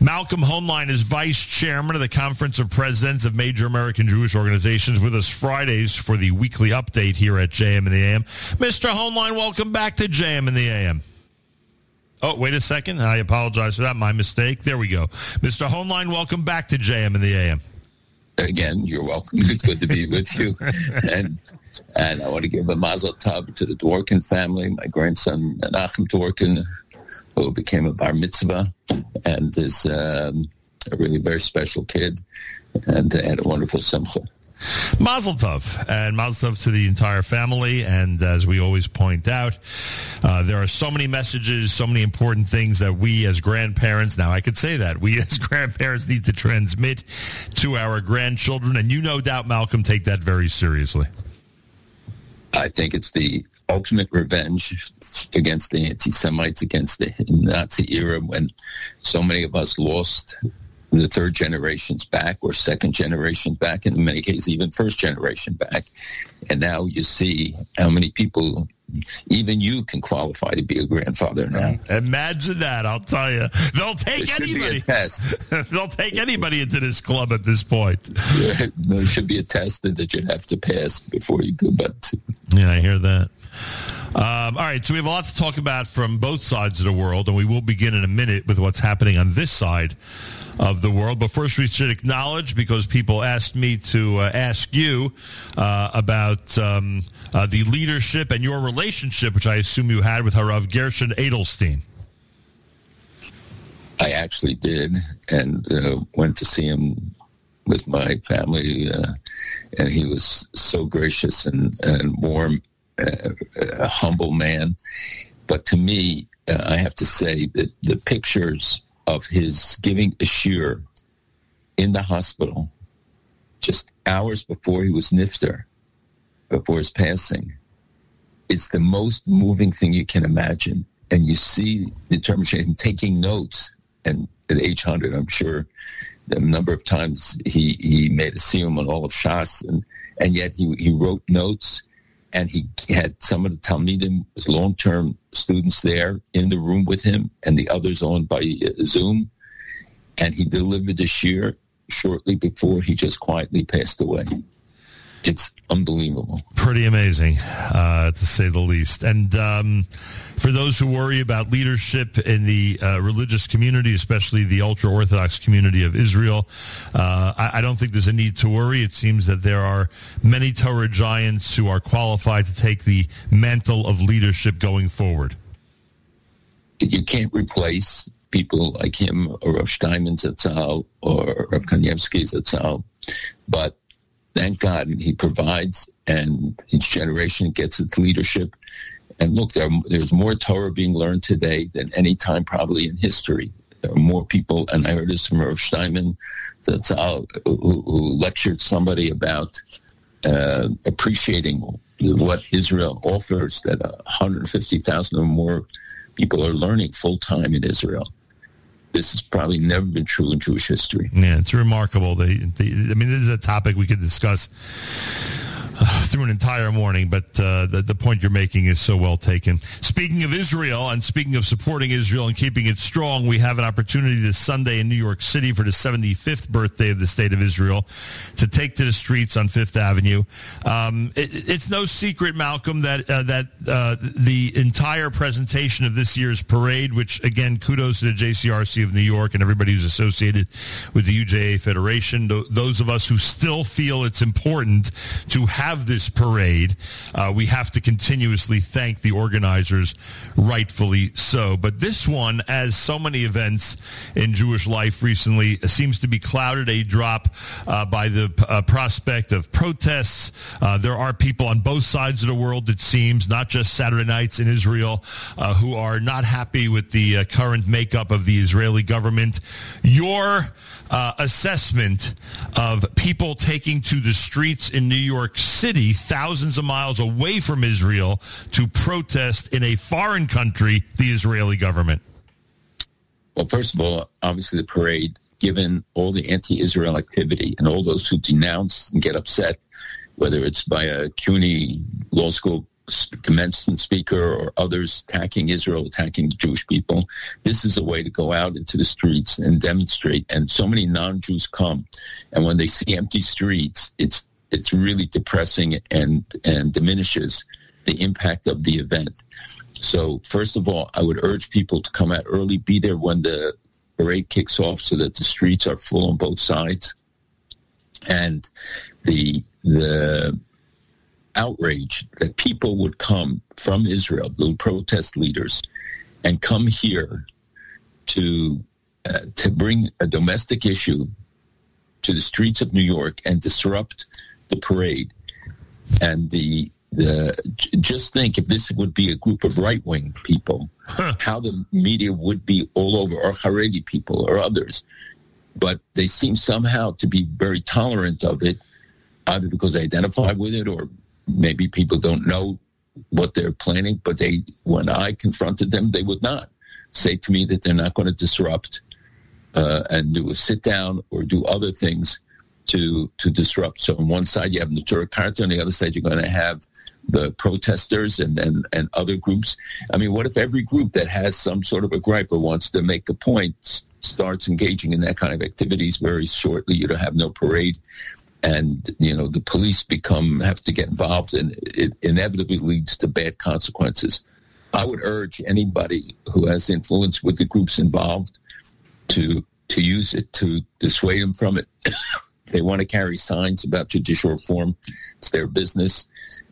Malcolm Hoenlein is vice chairman of the Conference of Presidents of Major American Jewish Organizations with us Fridays for the weekly update here at JM in the AM. Mr. Hoenlein, welcome back to JM in the AM. Oh, wait a second. I apologize for that. My mistake. There we go. Mr. Hoenlein, welcome back to JM in the AM. Again, you're welcome. It's good to be with you. And and I want to give a mazel tov to the Dworkin family, my grandson Nachum Dworkin, who became a bar mitzvah and is um, a really very special kid and had a wonderful simcha. Mazel tov, and mazel tov to the entire family. And as we always point out, uh, there are so many messages, so many important things that we as grandparents, now I could say that, we as grandparents need to transmit to our grandchildren. And you no doubt, Malcolm, take that very seriously. I think it's the ultimate revenge against the anti-Semites, against the Nazi era when so many of us lost the third generations back or second generations back, and in many cases even first generation back. And now you see how many people, even you can qualify to be a grandfather now. Imagine that! I'll tell you, they'll take anybody. they'll take anybody into this club at this point. there should be a test that you'd have to pass before you go back. To. Yeah, I hear that. Um, all right, so we have a lot to talk about from both sides of the world, and we will begin in a minute with what's happening on this side of the world. But first, we should acknowledge, because people asked me to uh, ask you uh, about um, uh, the leadership and your relationship, which I assume you had with Harav Gershon Edelstein. I actually did, and uh, went to see him with my family, uh, and he was so gracious and, and warm, uh, a humble man. But to me, I have to say that the pictures of his giving a shiur in the hospital just hours before he was nifter, before his passing. It's the most moving thing you can imagine. And you see the determination taking notes. And at age 100, I'm sure the number of times he, he made a siyum on all of Shas, and, and yet he, he wrote notes and he had some of the Talmidim, his long-term students there in the room with him, and the others on by uh, Zoom. And he delivered the shiur shortly before he just quietly passed away it's unbelievable. Pretty amazing, uh, to say the least. And um, for those who worry about leadership in the uh, religious community, especially the ultra Orthodox community of Israel, uh, I, I, don't think there's a need to worry. It seems that there are many Torah giants who are qualified to take the mantle of leadership going forward. You can't replace people like him or Rav Steinman Zatzal or Rav Kanievsky Zatzal, but thank God he provides and each generation gets its leadership. And look, there, there's more Torah being learned today than any time probably in history. There are more people, and I heard this from Rav Steinman, that's who, who lectured somebody about uh, appreciating what Israel offers, that 150,000 or more people are learning full time in Israel this has probably never been true in Jewish history. Yeah, it's remarkable. I mean, this is a topic we could discuss through an entire morning, but uh, the, the point you're making is so well taken. Speaking of Israel and speaking of supporting Israel and keeping it strong, we have an opportunity this Sunday in New York City for the 75th birthday of the State of Israel to take to the streets on Fifth Avenue. Um, it, it's no secret, Malcolm, that uh, that uh, the entire presentation of this year's parade, which again, kudos to the JCRC of New York and everybody who's associated with the UJA Federation, those of us who still feel it's important to have have this parade, uh, we have to continuously thank the organizers, rightfully so. But this one, as so many events in Jewish life recently, seems to be clouded a drop uh, by the uh, prospect of protests. Uh, there are people on both sides of the world, it seems, not just Saturday nights in Israel, uh, who are not happy with the uh, current makeup of the Israeli government. Your uh, assessment of people taking to the streets in New York City, thousands of miles away from Israel, to protest in a foreign country the Israeli government? Well, first of all, obviously the parade, given all the anti-Israel activity and all those who denounce and get upset, whether it's by a CUNY law school commencement speaker or others attacking Israel, attacking the Jewish people. This is a way to go out into the streets and demonstrate. And so many non-Jews come, and when they see empty streets, it's it's really depressing and and diminishes the impact of the event. So first of all, I would urge people to come out early, be there when the parade kicks off so that the streets are full on both sides. And the the outrage that people would come from Israel, the protest leaders, and come here to uh, to bring a domestic issue to the streets of New York and disrupt the parade. And the the just think if this would be a group of right wing people, how the media would be all over, or Haredi people or others. But they seem somehow to be very tolerant of it, either because they identify with it or maybe people don't know what they're planning. But they, when I confronted them, they would not say to me that they're not going to disrupt uh, and do a sit down or do other things to to disrupt. So on one side you have Neturei Karta, on the other side you're going to have the protesters and, and, and other groups. I mean, what if every group that has some sort of a gripe or wants to make a point starts engaging in that kind of activities very shortly? You don't have no parade. And, you know, the police become, have to get involved and it inevitably leads to bad consequences. I would urge anybody who has influence with the groups involved to, to use it to dissuade them from it. they want to carry signs about judicial reform. It's their business.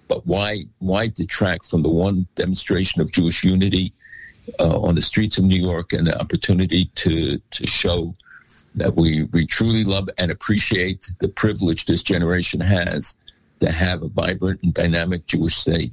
But why why detract from the one demonstration of Jewish unity uh, on the streets of New York and the opportunity to to show that we, we truly love and appreciate the privilege this generation has to have a vibrant and dynamic Jewish state.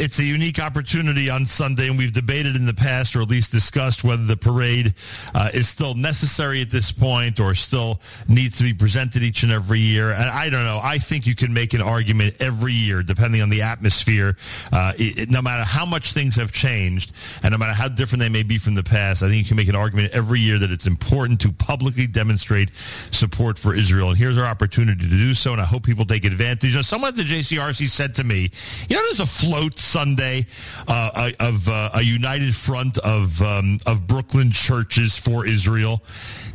It's a unique opportunity on Sunday, and we've debated in the past, or at least discussed, whether the parade uh, is still necessary at this point or still needs to be presented each and every year. And I don't know. I think you can make an argument every year, depending on the atmosphere. Uh, it, no matter how much things have changed, and no matter how different they may be from the past, I think you can make an argument every year that it's important to publicly demonstrate support for Israel. And here's our opportunity to do so, and I hope people take advantage. You know, someone at the JCRC said to me, "You know, there's a float." Sunday uh, of uh, a united front of um, of Brooklyn churches for Israel.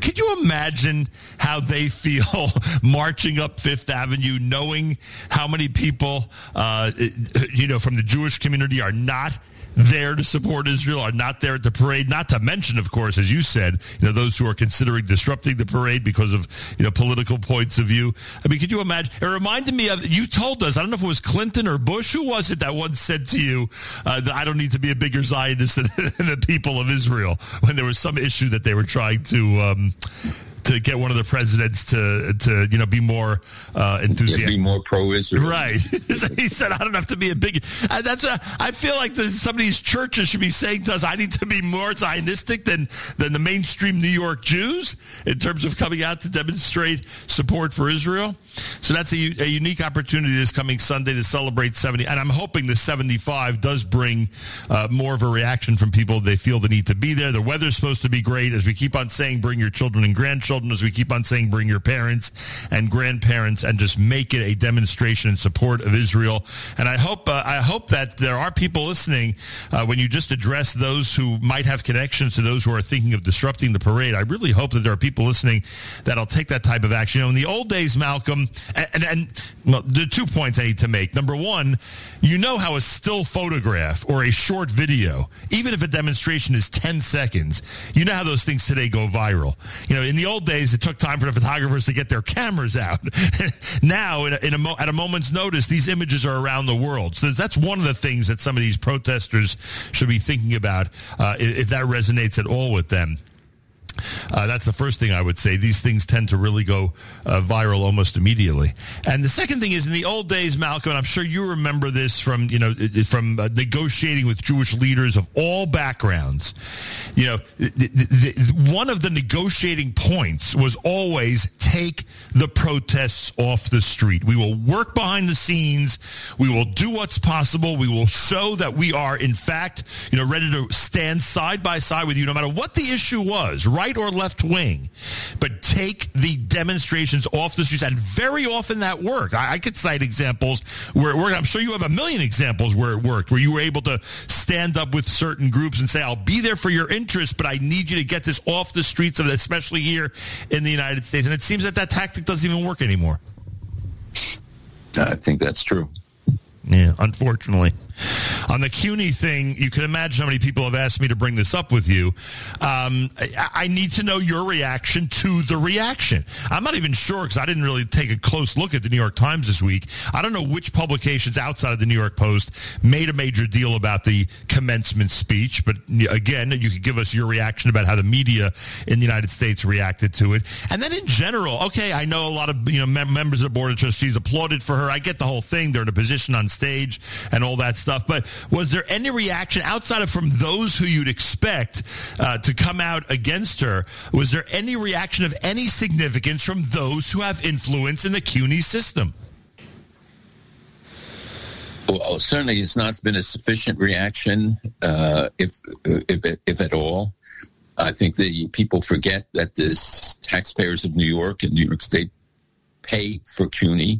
Could you imagine how they feel marching up Fifth Avenue, knowing how many people, uh, you know, from the Jewish community are not there to support Israel are not there at the parade. Not to mention, of course, as you said, you know, those who are considering disrupting the parade because of, you know, political points of view. I mean, could you imagine? It reminded me of, you told us, I don't know if it was Clinton or Bush, who was it that once said to you uh, that I don't need to be a bigger Zionist than, than, the people of Israel when there was some issue that they were trying to, um, to get one of the presidents to to you know be more uh, enthusiastic, be more pro-Israel. Right. he said, "I don't have to be a big." Uh, that's a, I feel like the, some of these churches should be saying to us, "I need to be more Zionistic than than the mainstream New York Jews in terms of coming out to demonstrate support for Israel." So that's a, a unique opportunity this coming Sunday to celebrate 70. And I'm hoping the 75 does bring uh, more of a reaction from people. They feel the need to be there. The weather's supposed to be great. As we keep on saying, bring your children and grandchildren. As we keep on saying, bring your parents and grandparents and just make it a demonstration in support of Israel. And I hope, uh, I hope that there are people listening uh, when you just address those who might have connections to those who are thinking of disrupting the parade. I really hope that there are people listening that'll take that type of action. You know, in the old days, Malcolm, and, and, and the two points I need to make. Number one, you know how a still photograph or a short video, even if a demonstration is 10 seconds, you know how those things today go viral. You know, in the old days, it took time for the photographers to get their cameras out. now, in a, in a mo- at a moment's notice, these images are around the world. So that's one of the things that some of these protesters should be thinking about uh, if that resonates at all with them. Uh, that's the first thing I would say. These things tend to really go uh, viral almost immediately. And the second thing is, in the old days, Malcolm, and I'm sure you remember this from you know from uh, negotiating with Jewish leaders of all backgrounds. You know, the, the, one of the negotiating points was always take the protests off the street. We will work behind the scenes. We will do what's possible. We will show that we are, in fact, you know, ready to stand side by side with you, no matter what the issue was. Right right or left wing, but take the demonstrations off the streets, and very often that worked. I, I could cite examples where it worked. I'm sure you have a million examples where it worked, where you were able to stand up with certain groups and say, I'll be there for your interest, but I need you to get this off the streets of, especially here in the United States. And it seems that that tactic doesn't even work anymore. I think that's true. Yeah, unfortunately. On the CUNY thing, you can imagine how many people have asked me to bring this up with you. Um, I, I, need to know your reaction to the reaction. I'm not even sure because I didn't really take a close look at the New York Times this week. I don't know which publications outside of the New York Post made a major deal about the commencement speech. But again, you could give us your reaction about how the media in the United States reacted to it. And then in general, okay, I know a lot of you know mem- members of the board of trustees applauded for her. I get the whole thing. They're in a position on stage and all that stuff. But was there any reaction outside of from those who you'd expect uh, to come out against her? Was there any reaction of any significance from those who have influence in the CUNY system? Well, certainly it's not been a sufficient reaction, uh, if, if, if at all. I think the people forget that the taxpayers of New York and New York State pay for CUNY,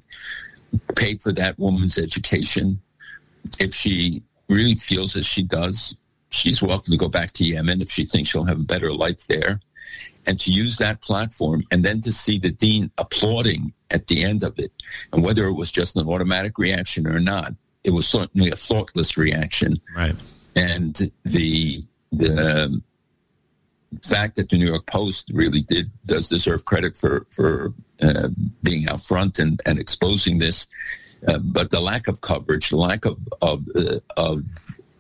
pay for that woman's education, if she really feels as she does, she's welcome to go back to Yemen if she thinks she'll have a better life there. And to use that platform and then to see the dean applauding at the end of it, and whether it was just an automatic reaction or not, it was certainly a thoughtless reaction. Right. And the the fact that the New York Post really did does deserve credit for for uh, being out front and, and exposing this uh, but the lack of coverage, the lack of of, uh, of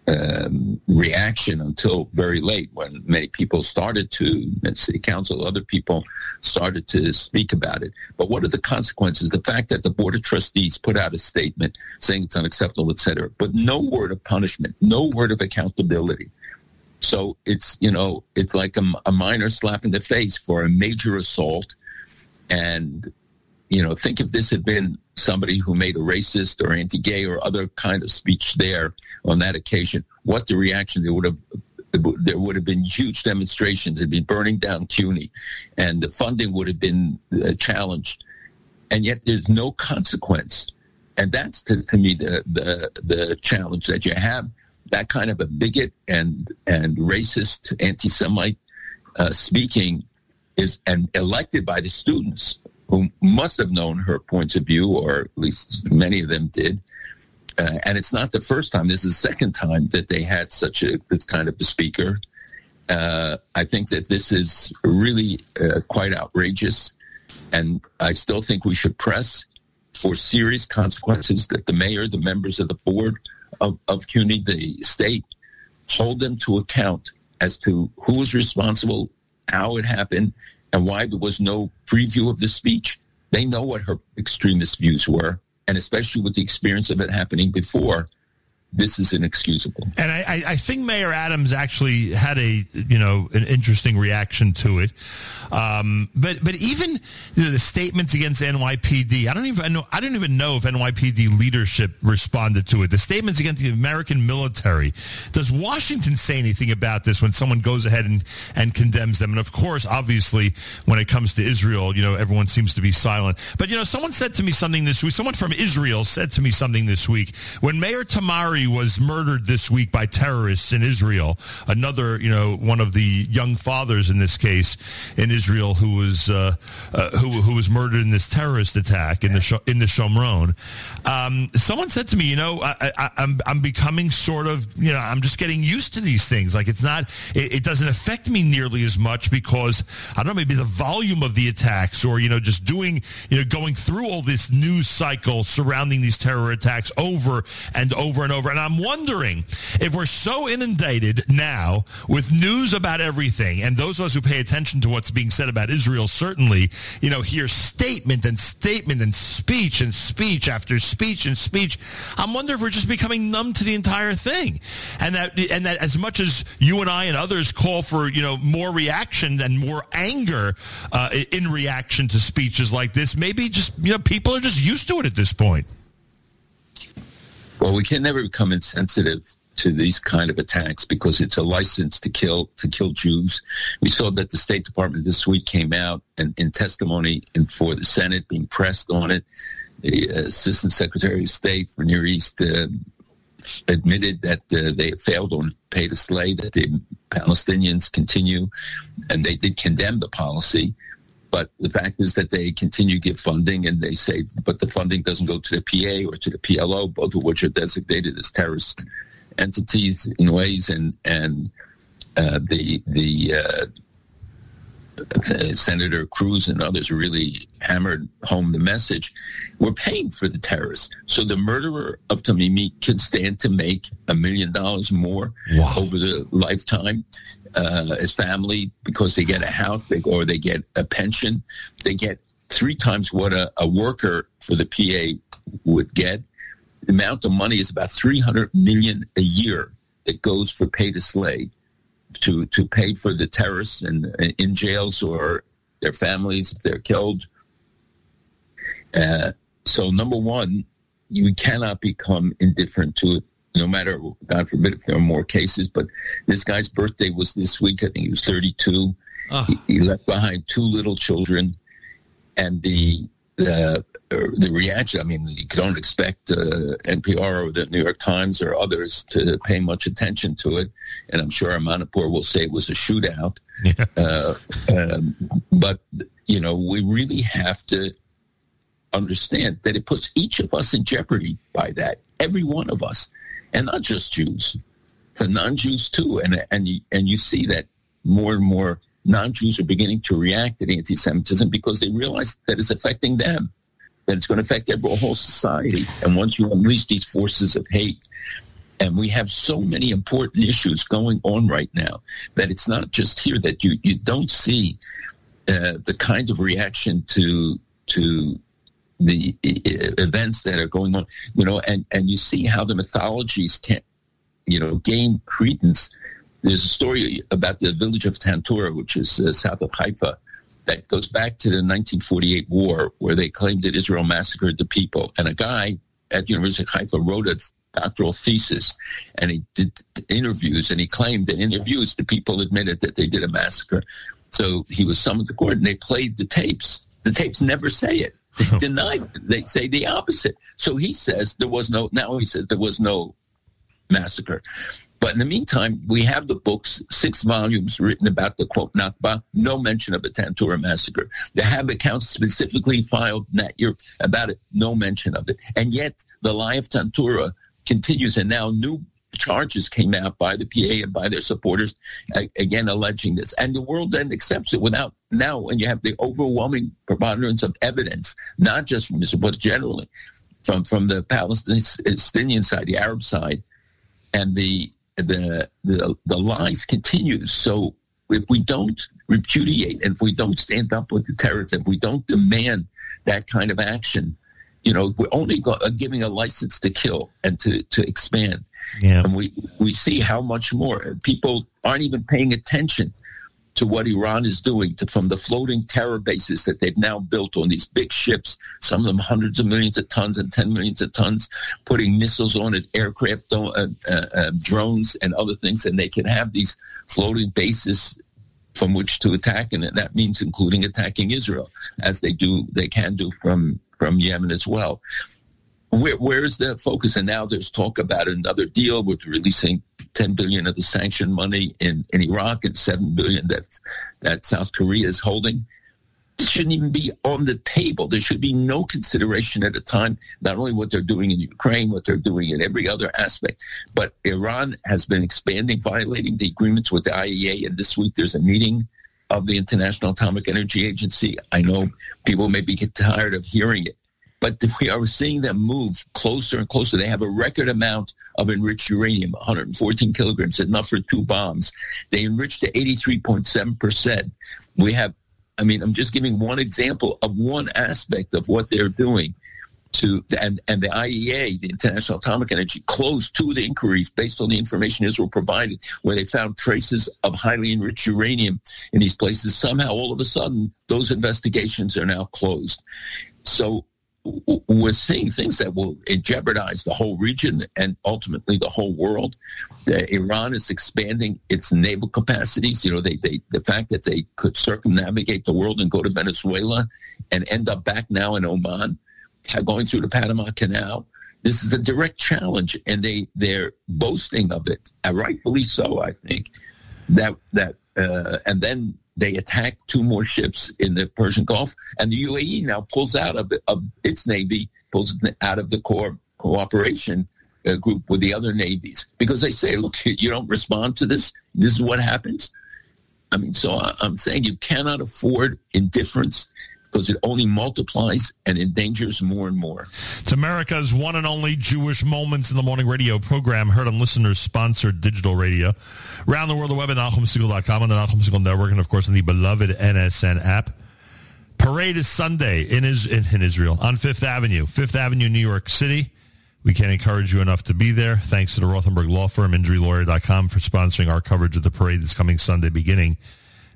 um, reaction until very late when many people started to, and city council, other people started to speak about it. But what are the consequences? The fact that the board of trustees put out a statement saying it's unacceptable, et cetera, but no word of punishment, no word of accountability. So it's, you know, it's like a, a minor slap in the face for a major assault. And, you know, think if this had been somebody who made a racist or anti-gay or other kind of speech there on that occasion, what the reaction there would have there would have been huge demonstrations. It'd be burning down CUNY, and the funding would have been uh, challenged. And yet, there's no consequence, and that's to, to me the, the the challenge that you have that kind of a bigot and and racist anti-Semite uh, speaking is and elected by the students who must have known her points of view, or at least many of them did. Uh, and it's not the first time. This is the second time that they had such a kind of a speaker. Uh, I think that this is really uh, quite outrageous, and I still think we should press for serious consequences that the mayor, the members of the board of, of CUNY, the state, hold them to account as to who was responsible, how it happened, and why there was no preview of the speech. They know what her extremist views were, and especially with the experience of it happening before, this is inexcusable. And I, I, think Mayor Adams actually had a you know an interesting reaction to it. Um, but but even you know, the statements against NYPD, I don't even know I don't even know if NYPD leadership responded to it. The statements against the American military. Does Washington say anything about this when someone goes ahead and, and condemns them? And of course, obviously, when it comes to Israel, you know, everyone seems to be silent. But you know, someone said to me something this week. Someone from Israel said to me something this week when Meir Tamari was murdered this week by terrorists in Israel. Another, you know, one of the young fathers in this case in Israel who was uh, uh, who who was murdered in this terrorist attack in the in the Shomron. Um, someone said to me, you know, I, I, I'm I'm becoming sort of, you know, I'm just getting used to these things. Like it's not, it, it doesn't affect me nearly as much because I don't know, maybe the volume of the attacks or you know, just doing, you know, going through all this news cycle surrounding these terror attacks over and over and over. And I'm wondering if we're so inundated now with news about everything, and those of us who pay attention to what's being said about Israel certainly, you know, hear statement and statement and speech and speech after speech and speech. I'm wondering if we're just becoming numb to the entire thing, and that and that as much as you and I and others call for you know more reaction and more anger uh, in reaction to speeches like this, maybe just you know people are just used to it at this point. Well, we can never become insensitive to these kind of attacks because it's a license to kill to kill Jews. We saw that the State Department this week came out and in testimony and for the Senate being pressed on it. The Assistant Secretary of State for Near East uh, admitted that uh, they failed on pay to slay, that the Palestinians continue, and they did condemn the policy. But the fact is that they continue to give funding, and they say, but the funding doesn't go to the PA or to the PLO, both of which are designated as terrorist entities in ways, and and uh, the the uh, Senator Cruz and others really hammered home the message. We're paying for the terrorists. So the murderer of Tamimi can stand to make a million dollars more wow. over the lifetime. Uh, his family, because they get a house they, or they get a pension, they get three times what a, a worker for the PA would get. The amount of money is about 300 million a year that goes for pay to slay to to pay for the terrorists and in jails or their families if they're killed. Uh, so number one, you cannot become indifferent to it, no matter God forbid if there are more cases. But this guy's birthday was this week. I think he was 32. Oh. He, he left behind two little children, and the the the reaction. I mean, you don't expect uh, NPR or the New York Times or others to pay much attention to it, and I'm sure Manipur will say it was a shootout. Yeah. Uh, um, but you know, we really have to understand that it puts each of us in jeopardy by that. Every one of us, and not just Jews, but non-Jews too. And and you, and you see that more and more non-Jews are beginning to react to anti-Semitism because they realize that it's affecting them, that it's going to affect every whole society. And once you unleash these forces of hate, and we have so many important issues going on right now that it's not just here that you, you don't see uh, the kind of reaction to to the events that are going on, you know, and, and you see how the mythologies can, you know, gain credence there's a story about the village of Tantura, which is uh, south of Haifa, that goes back to the 1948 war, where they claimed that Israel massacred the people. And a guy at the University of Haifa wrote a doctoral thesis, and he did interviews, and he claimed in interviews the people admitted that they did a massacre. So he was summoned to court, and they played the tapes. The tapes never say it. They deny it. They say the opposite. So he says there was no. Now he says there was no massacre. But in the meantime, we have the books, six volumes written about the quote Nakba, no mention of a Tantura massacre. They have accounts specifically filed in that year about it, no mention of it. And yet the lie of Tantura continues, and now new charges came out by the PA and by their supporters, again alleging this. And the world then accepts it without now, when you have the overwhelming preponderance of evidence, not just from Israel, but generally from, from the Palestinian side, the Arab side, and the the, the, the lies continue. So if we don't repudiate and if we don't stand up with the terrorists, if we don't demand that kind of action, you know, we're only go- uh, giving a license to kill and to, to expand. Yeah. And we, we see how much more people aren't even paying attention to what Iran is doing to, from the floating terror bases that they've now built on these big ships, some of them hundreds of millions of tons and 10 millions of tons, putting missiles on it, aircraft, uh, uh, uh, drones, and other things. And they can have these floating bases from which to attack. And that means including attacking Israel, as they do, they can do from, from Yemen as well. Where, where's the focus? And now there's talk about another deal with releasing 10 billion of the sanctioned money in, in Iraq and 7 billion that, that South Korea is holding. This shouldn't even be on the table. There should be no consideration at a time, not only what they're doing in Ukraine, what they're doing in every other aspect, but Iran has been expanding, violating the agreements with the IAEA. And this week there's a meeting of the International Atomic Energy Agency. I know people maybe get tired of hearing it, but we are seeing them move closer and closer. They have a record amount of enriched uranium, 114 kilograms, enough for two bombs. They enriched to 83.7%. We have, I mean, I'm just giving one example of one aspect of what they're doing to and and the IEA, the International Atomic Energy, closed two of the inquiries based on the information Israel provided, where they found traces of highly enriched uranium in these places. Somehow, all of a sudden, those investigations are now closed. So we're seeing things that will jeopardize the whole region and ultimately the whole world. Iran is expanding its naval capacities. You know, they, they the fact that they could circumnavigate the world and go to Venezuela and end up back now in Oman, going through the Panama Canal. This is a direct challenge, and they they're boasting of it, rightfully so. I think that that uh, and then they attack two more ships in the Persian Gulf, and the UAE now pulls out of, of its navy, pulls out of the core cooperation uh, group with the other navies because they say, "Look, you don't respond to this. This is what happens." I mean, so I'm saying you cannot afford indifference because it only multiplies and endangers more and more. It's America's one and only Jewish Moments in the Morning radio program, heard on listeners-sponsored digital radio. Around the world, the web at NachumSegal.com, on the Nachum Segal Network, and of course on the beloved NSN app. Parade is Sunday in, is, in, in Israel on Fifth Avenue, Fifth Avenue, New York City. We can't encourage you enough to be there. Thanks to the Rothenberg Law Firm, InjuryLawyer.com for sponsoring our coverage of the parade this coming Sunday beginning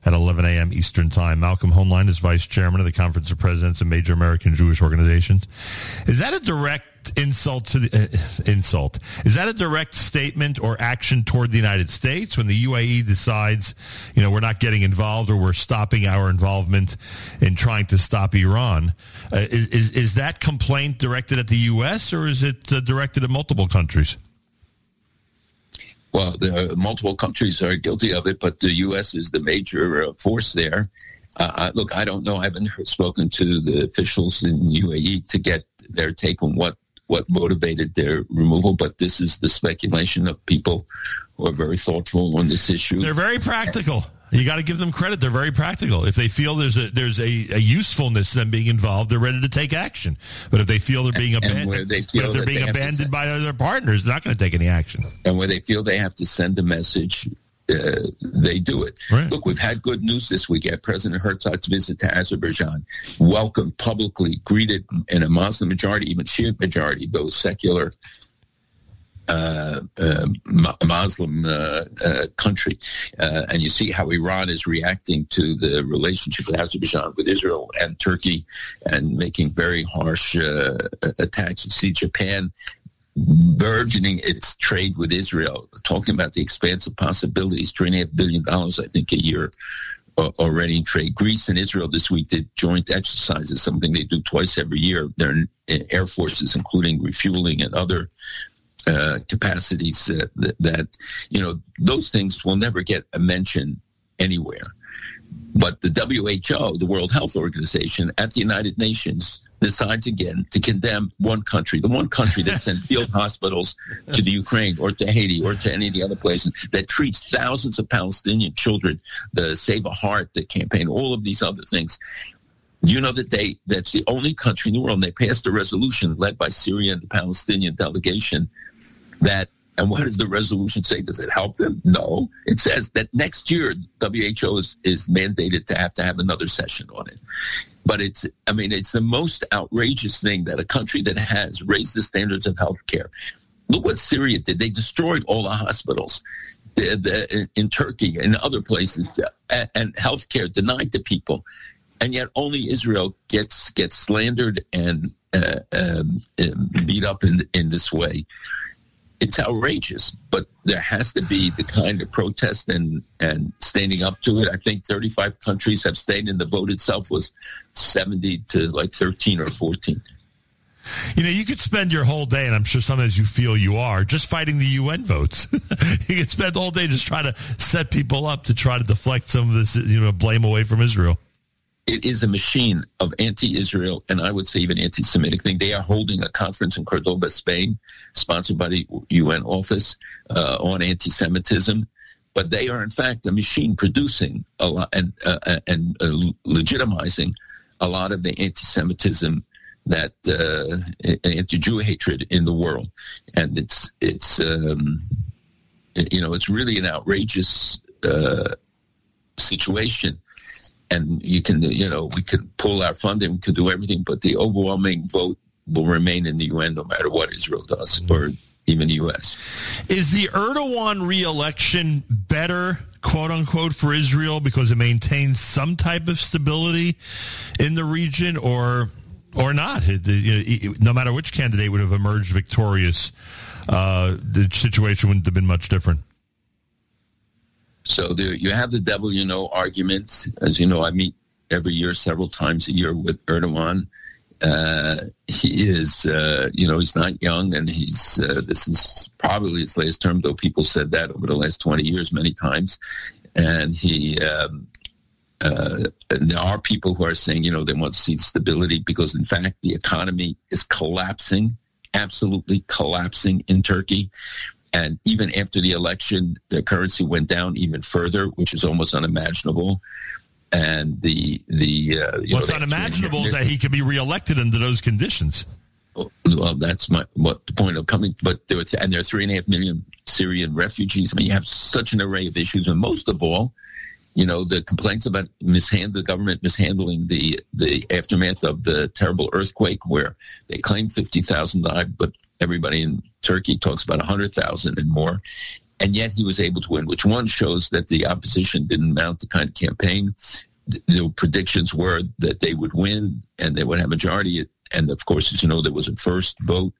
at 11 a.m. Eastern Time. Malcolm Hoenlein is vice chairman of the Conference of Presidents of Major American Jewish Organizations. Is that a direct insult to the uh, insult? Is that a direct statement or action toward the United States when the UAE decides, you know, we're not getting involved or we're stopping our involvement in trying to stop Iran? Uh, is, is, is that complaint directed at the U.S. or is it uh, directed at multiple countries? Well, the, multiple countries are guilty of it, but the U.S. is the major uh, force there. Uh, look, I don't know. I haven't spoken to the officials in UAE to get their take on what what motivated their removal, but this is the speculation of people who are very thoughtful on this issue. They're very practical. You got to give them credit. They're very practical. If they feel there's a there's a, a usefulness to them being involved, they're ready to take action. But if they feel they're being abandoned, they but if they're being abandoned by their partners, they're not going to take any action. And where they feel they have to send a message, uh, they do it. Right. Look, we've had good news this week at President Herzog's visit to Azerbaijan. Welcomed publicly, greeted in a Muslim majority, even Shia majority, those secular uh, uh, Muslim uh, uh, country. Uh, and you see how Iran is reacting to the relationship of Azerbaijan with Israel and Turkey and making very harsh attacks. You see Japan burgeoning its trade with Israel, talking about the expansive possibilities, $3.5 billion, I think, a year already in trade. Greece and Israel this week did joint exercises, something they do twice every year. Their air forces, including refueling and other uh, capacities uh, that, that, you know, those things will never get a mention anywhere. But the WHO, the World Health Organization, at the United Nations, decides again to condemn one country, the one country that sent field hospitals to the Ukraine or to Haiti or to any of the other places that treats thousands of Palestinian children, the Save a Heart, the campaign, all of these other things. You know that they that's the only country in the world, and they passed a resolution led by Syria and the Palestinian delegation that and what does the resolution say? Does it help them? No. It says that next year WHO is, is mandated to have to have another session on it. But it's, I mean, it's the most outrageous thing that a country that has raised the standards of healthcare. Look what Syria did. They destroyed all the hospitals in Turkey and other places, and, healthcare denied to people. And yet only Israel gets gets slandered and uh, um, beat up in in this way it's outrageous, but there has to be the kind of protest and, and standing up to it. I think 35 countries have stayed in the vote itself was 70 to like 13 or 14. You know, you could spend your whole day, and I'm sure sometimes you feel you are, just fighting the UN votes. you could spend the whole day just trying to set people up to try to deflect some of this, you know, blame away from Israel it is a machine of anti-Israel and I would say even anti-Semitic thing. They are holding a conference in Cordoba, Spain, sponsored by the UN office uh, on anti-Semitism. But they are in fact a machine producing a lot and uh, uh and uh, legitimizing a lot of the anti-Semitism that uh, anti-Jew hatred in the world, and it's it's um, you know it's really an outrageous uh, situation and you can, you know, we could pull our funding, we could do everything, but the overwhelming vote will remain in the UN no matter what Israel does mm-hmm. or even the U.S. Is the Erdogan reelection better, quote unquote, for Israel because it maintains some type of stability in the region, or or not. no matter which candidate would have emerged victorious, uh, the situation wouldn't have been much different. So there, you have the devil you know argument. As you know, I meet every year, several times a year with Erdogan. Uh, he is, uh, you know, he's not young, and he's. Uh, this is probably his last term, though people said that over the last twenty years many times. And he, um, uh, there are people who are saying, you know, they want to see stability because, in fact, the economy is collapsing, absolutely collapsing in Turkey. And even after the election, the currency went down even further, which is almost unimaginable and the the uh, what's know, unimaginable is that he could be reelected under those conditions. Well, that's my what the point of coming. But there were and there are three and a half million Syrian refugees. I mean, you have such an array of issues, and most of all, you know, the complaints about mishand the government mishandling the the aftermath of the terrible earthquake, where they claim fifty thousand died, but everybody in Turkey talks about hundred thousand and more and yet he was able to win, which one shows that the opposition didn't mount the kind of campaign. The predictions were that they would win and they would have majority. And of course, as you know, there was a first vote,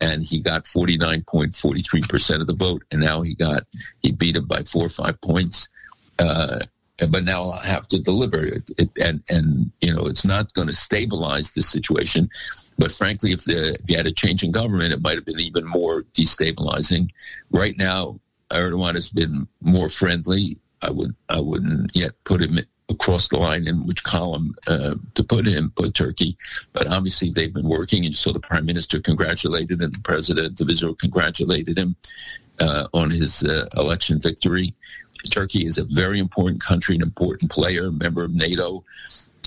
and he got 49.43% of the vote, and now he got he beat him by four or five points. Uh, but now I'll have to deliver it, it, and and you know it's not going to stabilize the situation. But frankly, if, the, if you had a change in government, it might have been even more destabilizing. Right now, Erdogan has been more friendly. I would I wouldn't yet put him across the line in which column uh, to put him, put Turkey. But obviously they've been working, and so the prime minister congratulated and the president of Israel congratulated him uh, on his uh, election victory. Turkey is a very important country, an important player, member of NATO,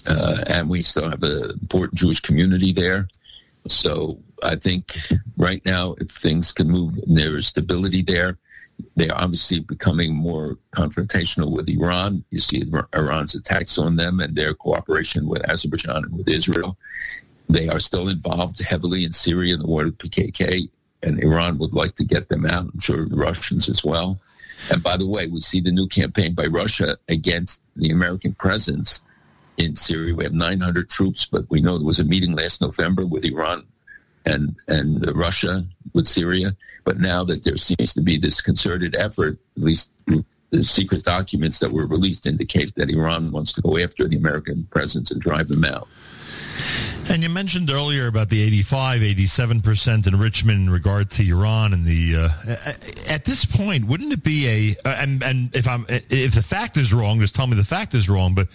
uh, and we still have an important Jewish community there. So I think right now, if things can move, there is stability there. They are obviously becoming more confrontational with Iran. You see Iran's attacks on them and their cooperation with Azerbaijan and with Israel. They are still involved heavily in Syria in the war with PKK, and Iran would like to get them out. I'm sure the Russians as well. And by the way, we see the new campaign by Russia against the American presence in Syria. We have 900 troops, but we know there was a meeting last November with Iran and and Russia with Syria. But now that there seems to be this concerted effort, at least the secret documents that were released indicate that Iran wants to go after the American presence and drive them out. And you mentioned earlier about the 85, 87% enrichment in regard to Iran and the, uh, at this point, wouldn't it be a, uh, and, and if I'm, if the fact is wrong, just tell me the fact is wrong, but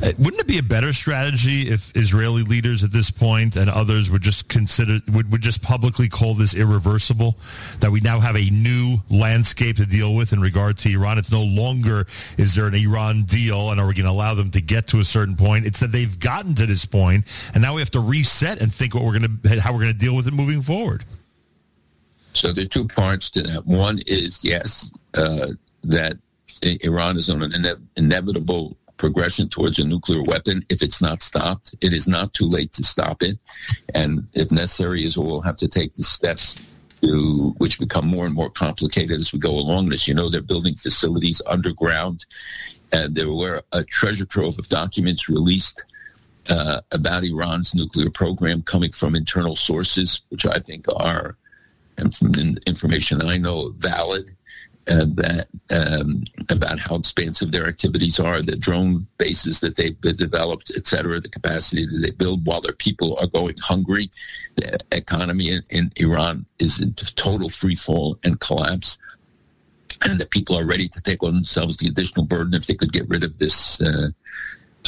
uh, wouldn't it be a better strategy if Israeli leaders at this point and others would just consider, would, would just publicly call this irreversible, that we now have a new landscape to deal with in regard to Iran? It's no longer, is there an Iran deal and are we going to allow them to get to a certain point? It's that they've gotten to this point and now we have have to reset and think what we're going to how we're going to deal with it moving forward. So there are two parts to that. One is yes, uh, that Iran is on an ine- inevitable progression towards a nuclear weapon. If it's not stopped, it is not too late to stop it, and if necessary, will have to take the steps to which become more and more complicated as we go along. this. you know, they're building facilities underground, and there were a treasure trove of documents released uh, about Iran's nuclear program coming from internal sources, which I think are, and from information I know, valid. And that um, about how expansive their activities are, the drone bases that they've developed, et cetera, the capacity that they build while their people are going hungry. The economy in, in Iran is in total free fall and collapse and the people are ready to take on themselves the additional burden if they could get rid of this uh,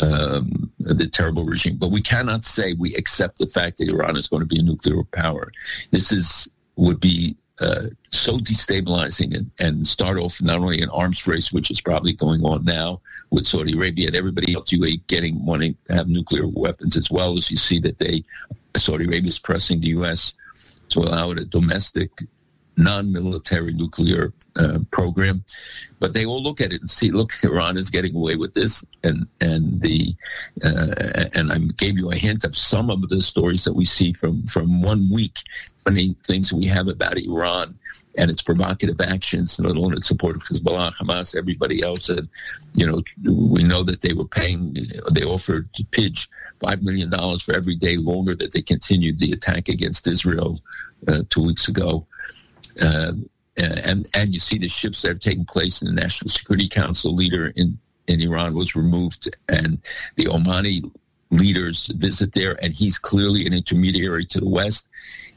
um, the terrible regime. But we cannot say we accept the fact that Iran is going to be a nuclear power. This is would be uh, so destabilizing and, and, start off not only an arms race, which is probably going on now with Saudi Arabia and everybody else, UAE getting wanting to have nuclear weapons as well as you see that they Saudi Arabia is pressing the U.S. to allow it a domestic non-military nuclear uh, program. But they all look at it and see, look, Iran is getting away with this, and and the uh, and I gave you a hint of some of the stories that we see from from one week. Many things we have about Iran and its provocative actions, not only in support of Hezbollah, Hamas, everybody else. And you know, we know that they were paying. They offered to pitch five million dollars for every day longer that they continued the attack against Israel uh, two weeks ago. Uh, and and you see the shifts that are taking place in the National Security Council leader in in Iran was removed, and the Omani leaders visit there, and he's clearly an intermediary to the West.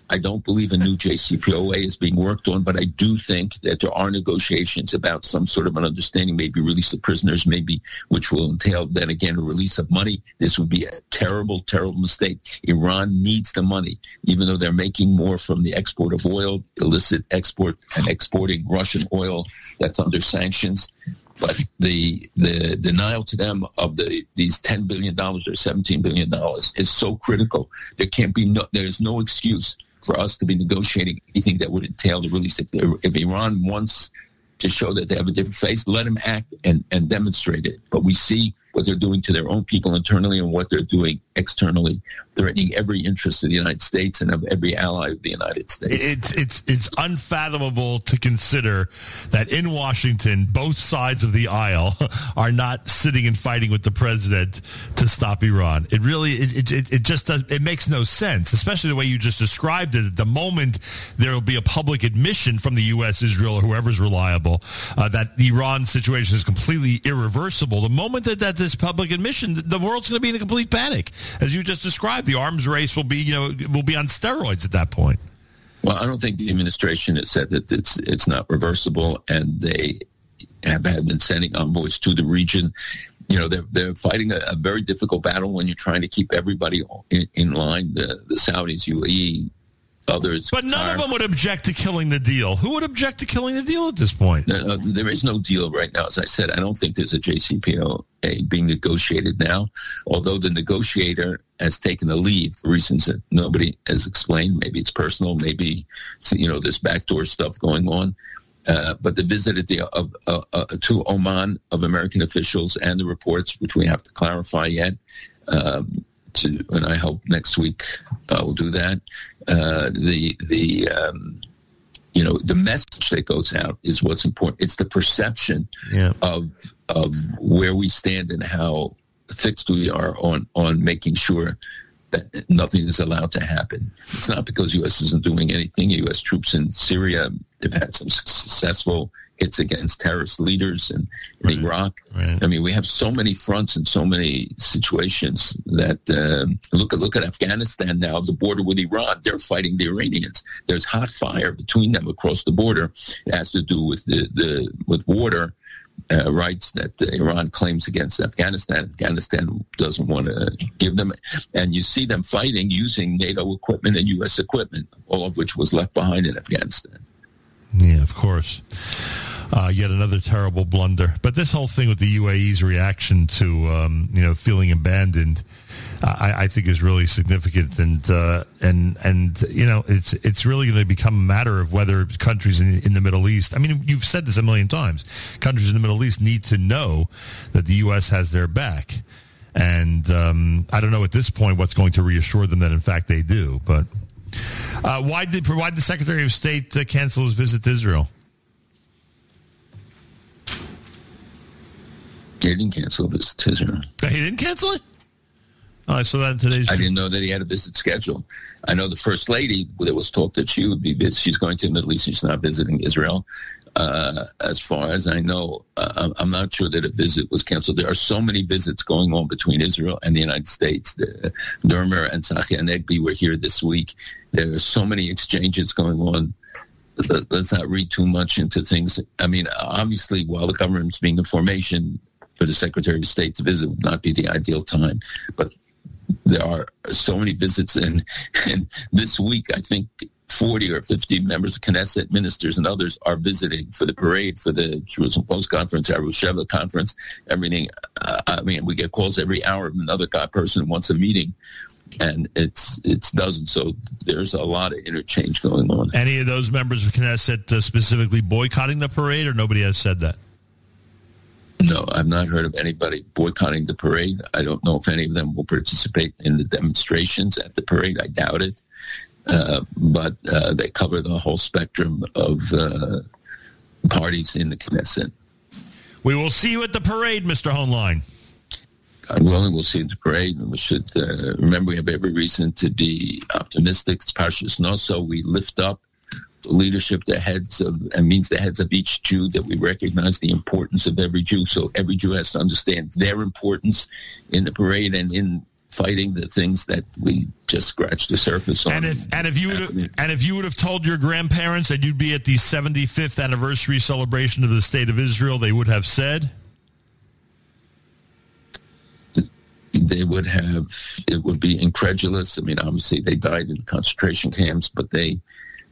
I don't believe a new JCPOA is being worked on, but I do think that there are negotiations about some sort of an understanding, maybe release of prisoners, maybe which will entail then again a release of money. This would be a terrible, terrible mistake. Iran needs the money, even though they're making more from the export of oil, illicit export and exporting Russian oil that's under sanctions but the the denial to them of the these ten billion dollars or seventeen billion dollars is so critical. There can't be no there's no excuse for us to be negotiating anything that would entail the release. If, if Iran wants to show that they have a different face, let them act and, and demonstrate it. But we see what they're doing to their own people internally and what they're doing externally, threatening every interest of the United States and of every ally of the United States. It's it's it's unfathomable to consider that in Washington, both sides of the aisle are not sitting and fighting with the president to stop Iran. It really it it, it just does it makes no sense, especially the way you just described it. At the moment there will be a public admission from the U.S., Israel, or whoever's reliable uh, that the Iran situation is completely irreversible. The moment that that this public admission, the world's going to be in a complete panic, as you just described. The arms race will be, you know, will be on steroids at that point. Well, I don't think the administration has said that it's it's not reversible, and they have, been sending envoys to the region. You know, they're they're fighting a, a very difficult battle when you're trying to keep everybody in, in line. The the Saudis, UAE, others. But none are, of them would object to killing the deal. Who would object to killing the deal at this point? Uh, there is no deal right now. As I said, I don't think there's a JCPOA being negotiated now, although the negotiator has taken a leave for reasons that nobody has explained. Maybe it's personal. Maybe, you know, there's backdoor stuff going on. Uh, but the visit at the, uh, uh, uh, to Oman of American officials and the reports, which we have to clarify yet, um, to, and I hope next week I will do that. Uh, the the um, you know the message that goes out is what's important. It's the perception yeah. of of where we stand and how fixed we are on on making sure that nothing is allowed to happen. It's not because U.S. isn't doing anything. U.S. troops in Syria have had some successful hits against terrorist leaders in, in right. Iraq. Right. I mean, we have so many fronts and so many situations that uh, look at look at Afghanistan now, the border with Iran. They're fighting the Iranians. There's hot fire between them across the border. It has to do with the, the with water. Uh, rights that Iran claims against Afghanistan. Afghanistan doesn't want to give them, and you see them fighting using NATO equipment and U.S. equipment, all of which was left behind in Afghanistan. Yeah, of course. Uh, yet another terrible blunder. But this whole thing with the UAE's reaction to um, you know feeling abandoned, I, I, think is really significant, and uh, and and you know it's it's really going to become a matter of whether countries in, in the Middle East. I mean, you've said this a million times. Countries in the Middle East need to know that the U.S. has their back. And um, I don't know at this point what's going to reassure them that in fact they do. But uh, why did why did the Secretary of State uh, cancel his visit to Israel? He didn't cancel his visit. to Israel. He didn't cancel it. Oh, I saw that in today's. I didn't know that he had a visit scheduled. I know the first lady. There was talk that she would be. She's going to the Middle East. She's not visiting Israel. Uh, as far as I know, uh, I'm not sure that a visit was canceled. There are so many visits going on between Israel and the United States. The, Dermer and Hanegbi were here this week. There are so many exchanges going on let's not read too much into things. I mean, obviously, while the government's being in formation, for the Secretary of State to visit would not be the ideal time. But there are so many visits, and, and this week, I think 40 or 50 members of Knesset, ministers, and others are visiting for the parade, for the Jerusalem Post Conference, Arusha conference, everything. Uh, I mean, we get calls every hour of another guy person who wants a meeting. and it's it's dozens. So there's a lot of interchange going on. Any of those members of Knesset uh, specifically boycotting the parade, or nobody has said that? No, I've not heard of anybody boycotting the parade. I don't know if any of them will participate in the demonstrations at the parade. I doubt it. Uh, but uh, they cover the whole spectrum of uh, parties in the Knesset. We will see you at the parade, Mr. Hoenlein. God willing, we'll see you at the parade. And we should uh, remember we have every reason to be optimistic. It's Parshas Noso. We lift up the leadership, the heads of, and means the heads of each Jew that we recognize the importance of every Jew. So every Jew has to understand their importance in the parade and in fighting the things that we just scratched the surface on. And if and if you would have, and if you would have told your grandparents that you'd be at the 75th anniversary celebration of the state of Israel, they would have said they would have it would be incredulous. I mean, obviously they died in concentration camps, but they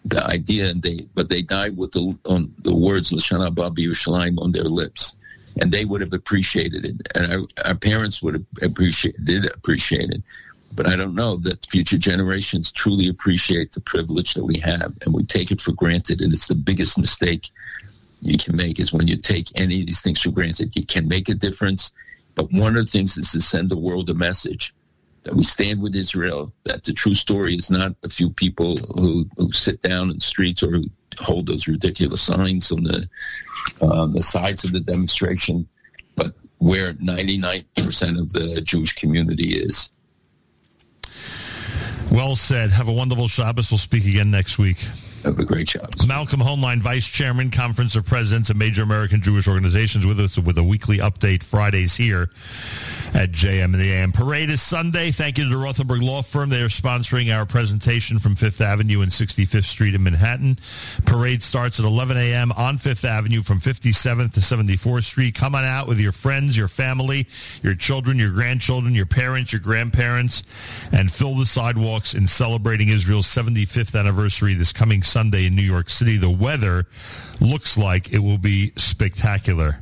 the idea and they but they died with the on the words Lashana Babi Yerushalayim on their lips and they would have appreciated it, and our, our parents would have appreciated did appreciate it. But I don't know that future generations truly appreciate the privilege that we have, and we take it for granted. And it's the biggest mistake you can make is when you take any of these things for granted. You can make a difference, but one of the things is to send the world a message that we stand with Israel, that the true story is not a few people who, who sit down in the streets or who hold those ridiculous signs on the on the sides of the demonstration, but where 99% of the Jewish community is. Well said. Have a wonderful Shabbos. We'll speak again next week. Have a great job. Malcolm Hoenlein, Vice Chairman, Conference of Presidents of Major American Jewish Organizations, with us with a weekly update Fridays here at JM in the AM. Parade is Sunday. Thank you to the Rothenberg Law Firm. They are sponsoring our presentation from Fifth Avenue and 65th Street in Manhattan. Parade starts at 11 a.m. on Fifth Avenue from 57th to 74th Street. Come on out with your friends, your family, your children, your grandchildren, your parents, your grandparents, and fill the sidewalks in celebrating Israel's 75th anniversary this coming Sunday in New York City. The weather looks like it will be spectacular.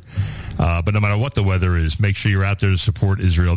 Uh, but no matter what the weather is, make sure you're out there to support Israel.